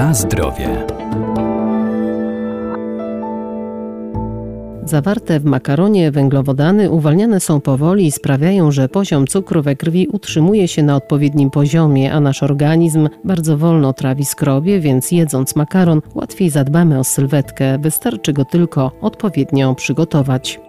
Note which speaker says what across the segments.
Speaker 1: Na zdrowie. Zawarte w makaronie węglowodany uwalniane są powoli i sprawiają, że poziom cukru we krwi utrzymuje się na odpowiednim poziomie, a nasz organizm bardzo wolno trawi skrobie, więc jedząc makaron łatwiej zadbamy o sylwetkę. Wystarczy go tylko odpowiednio przygotować.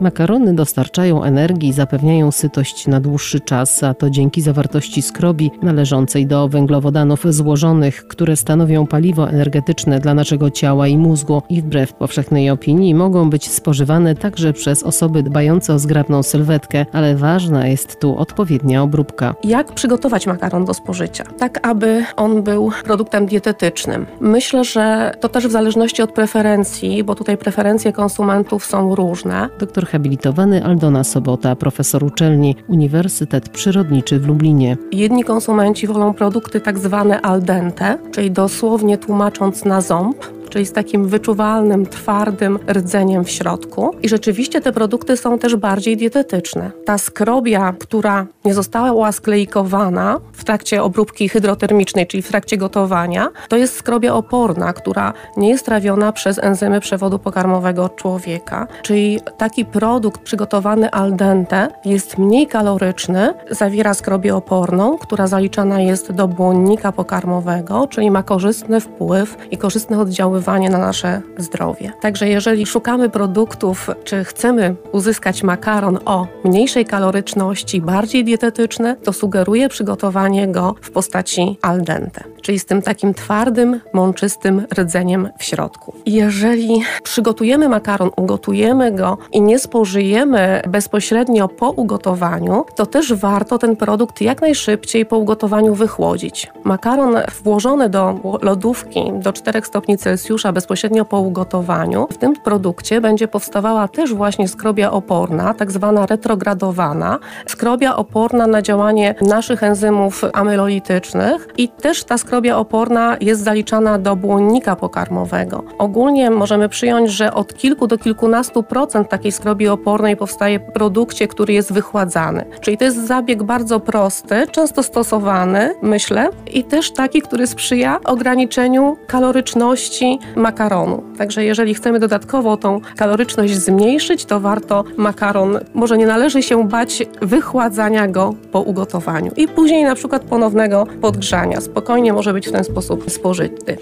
Speaker 1: Makarony dostarczają energii i zapewniają sytość na dłuższy czas, a to dzięki zawartości skrobi należącej do węglowodanów złożonych, które stanowią paliwo energetyczne dla naszego ciała i mózgu i wbrew powszechnej opinii mogą być spożywane także przez osoby dbające o zgrabną sylwetkę, ale ważna jest tu odpowiednia obróbka.
Speaker 2: Jak przygotować makaron do spożycia? Tak, aby on był produktem dietetycznym. Myślę, że to też w zależności od preferencji, bo tutaj preferencje konsumentów są różne.
Speaker 1: Doktor habilitowany Aldona Sobota, profesor uczelni Uniwersytet Przyrodniczy w Lublinie.
Speaker 2: Jedni konsumenci wolą produkty tak zwane al dente, czyli dosłownie tłumacząc na ząb, czyli z takim wyczuwalnym, twardym rdzeniem w środku. I rzeczywiście te produkty są też bardziej dietetyczne. Ta skrobia, która nie została sklejkowana w trakcie obróbki hydrotermicznej, czyli w trakcie gotowania, to jest skrobia oporna, która nie jest trawiona przez enzymy przewodu pokarmowego człowieka. Czyli taki produkt przygotowany al dente jest mniej kaloryczny, zawiera skrobię oporną, która zaliczana jest do błonnika pokarmowego, czyli ma korzystny wpływ i korzystne oddziaływanie oddziaływanie na nasze zdrowie. Także jeżeli szukamy produktów, czy chcemy uzyskać makaron o mniejszej kaloryczności, bardziej dietetyczny, to sugeruję przygotowanie go w postaci al dente, czyli z tym takim twardym, mączystym rdzeniem w środku. Jeżeli przygotujemy makaron, ugotujemy go i nie spożyjemy bezpośrednio po ugotowaniu, to też warto ten produkt jak najszybciej po ugotowaniu wychłodzić. Makaron włożony do lodówki do 4 stopni Celsjusza Celsjusza bezpośrednio po ugotowaniu, w tym produkcie będzie powstawała też właśnie skrobia oporna, tak zwana retrogradowana, skrobia oporna na działanie naszych enzymów amylolitycznych i też ta skrobia oporna jest zaliczana do błonnika pokarmowego. Ogólnie możemy przyjąć, że od kilku do kilkunastu procent takiej skrobi opornej powstaje w produkcie, który jest wychładzany. Czyli to jest zabieg bardzo prosty, często stosowany, myślę, i też taki, który sprzyja ograniczeniu kaloryczności makaronu. Także jeżeli chcemy dodatkowo tą kaloryczność zmniejszyć, to warto makaron, może nie należy się bać wychładzania go po ugotowaniu i później na przykład ponownego podgrzania. Spokojnie może być w ten sposób spożyty.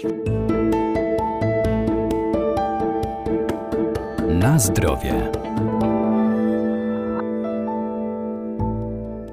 Speaker 1: Na zdrowie.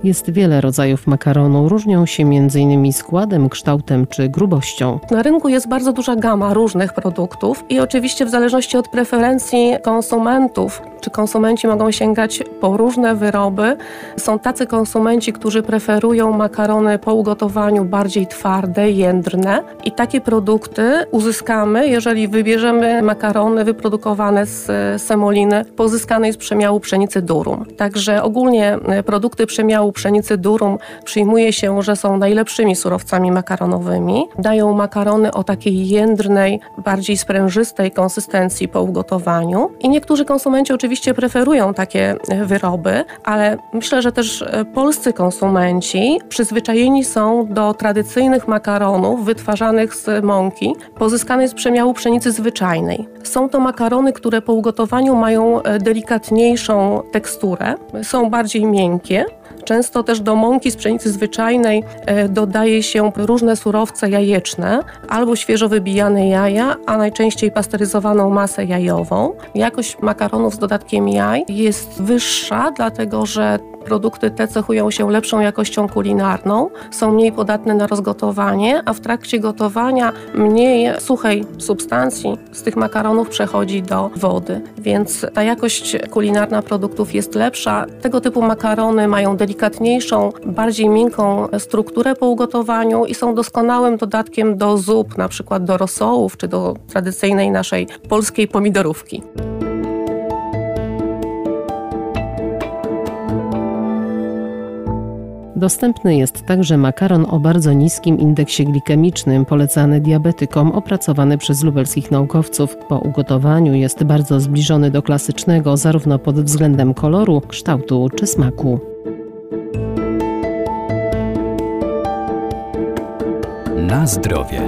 Speaker 1: Jest wiele rodzajów makaronu, różnią się m.in. składem, kształtem czy grubością.
Speaker 2: Na rynku jest bardzo duża gama różnych produktów i oczywiście w zależności od preferencji konsumentów, czy konsumenci mogą sięgać po różne wyroby. Są tacy konsumenci, którzy preferują makarony po ugotowaniu bardziej twarde, jędrne i takie produkty uzyskamy, jeżeli wybierzemy makarony wyprodukowane z semoliny pozyskanej z przemiału pszenicy durum. Także ogólnie produkty przemiału pszenicy durum przyjmuje się, że są najlepszymi surowcami makaronowymi. Dają makarony o takiej jędrnej, bardziej sprężystej konsystencji po ugotowaniu. I niektórzy konsumenci oczywiście preferują takie wyroby, ale myślę, że też e, polscy konsumenci przyzwyczajeni są do tradycyjnych makaronów wytwarzanych z mąki pozyskanej z przemiału pszenicy zwyczajnej. Są to makarony, które po ugotowaniu mają e, delikatniejszą teksturę, są bardziej miękkie, Często też do mąki z pszenicy zwyczajnej e, dodaje się różne surowce jajeczne albo świeżo wybijane jaja, a najczęściej pasteryzowaną masę jajową. Jakość makaronów z dodatkiem jaj jest wyższa, dlatego że Produkty te cechują się lepszą jakością kulinarną, są mniej podatne na rozgotowanie, a w trakcie gotowania mniej suchej substancji z tych makaronów przechodzi do wody, więc ta jakość kulinarna produktów jest lepsza. Tego typu makarony mają delikatniejszą, bardziej miękką strukturę po ugotowaniu i są doskonałym dodatkiem do zup, na przykład do rosołów czy do tradycyjnej naszej polskiej pomidorówki.
Speaker 1: Dostępny jest także makaron o bardzo niskim indeksie glikemicznym, polecany diabetykom, opracowany przez lubelskich naukowców. Po ugotowaniu jest bardzo zbliżony do klasycznego, zarówno pod względem koloru, kształtu czy smaku.
Speaker 3: Na zdrowie.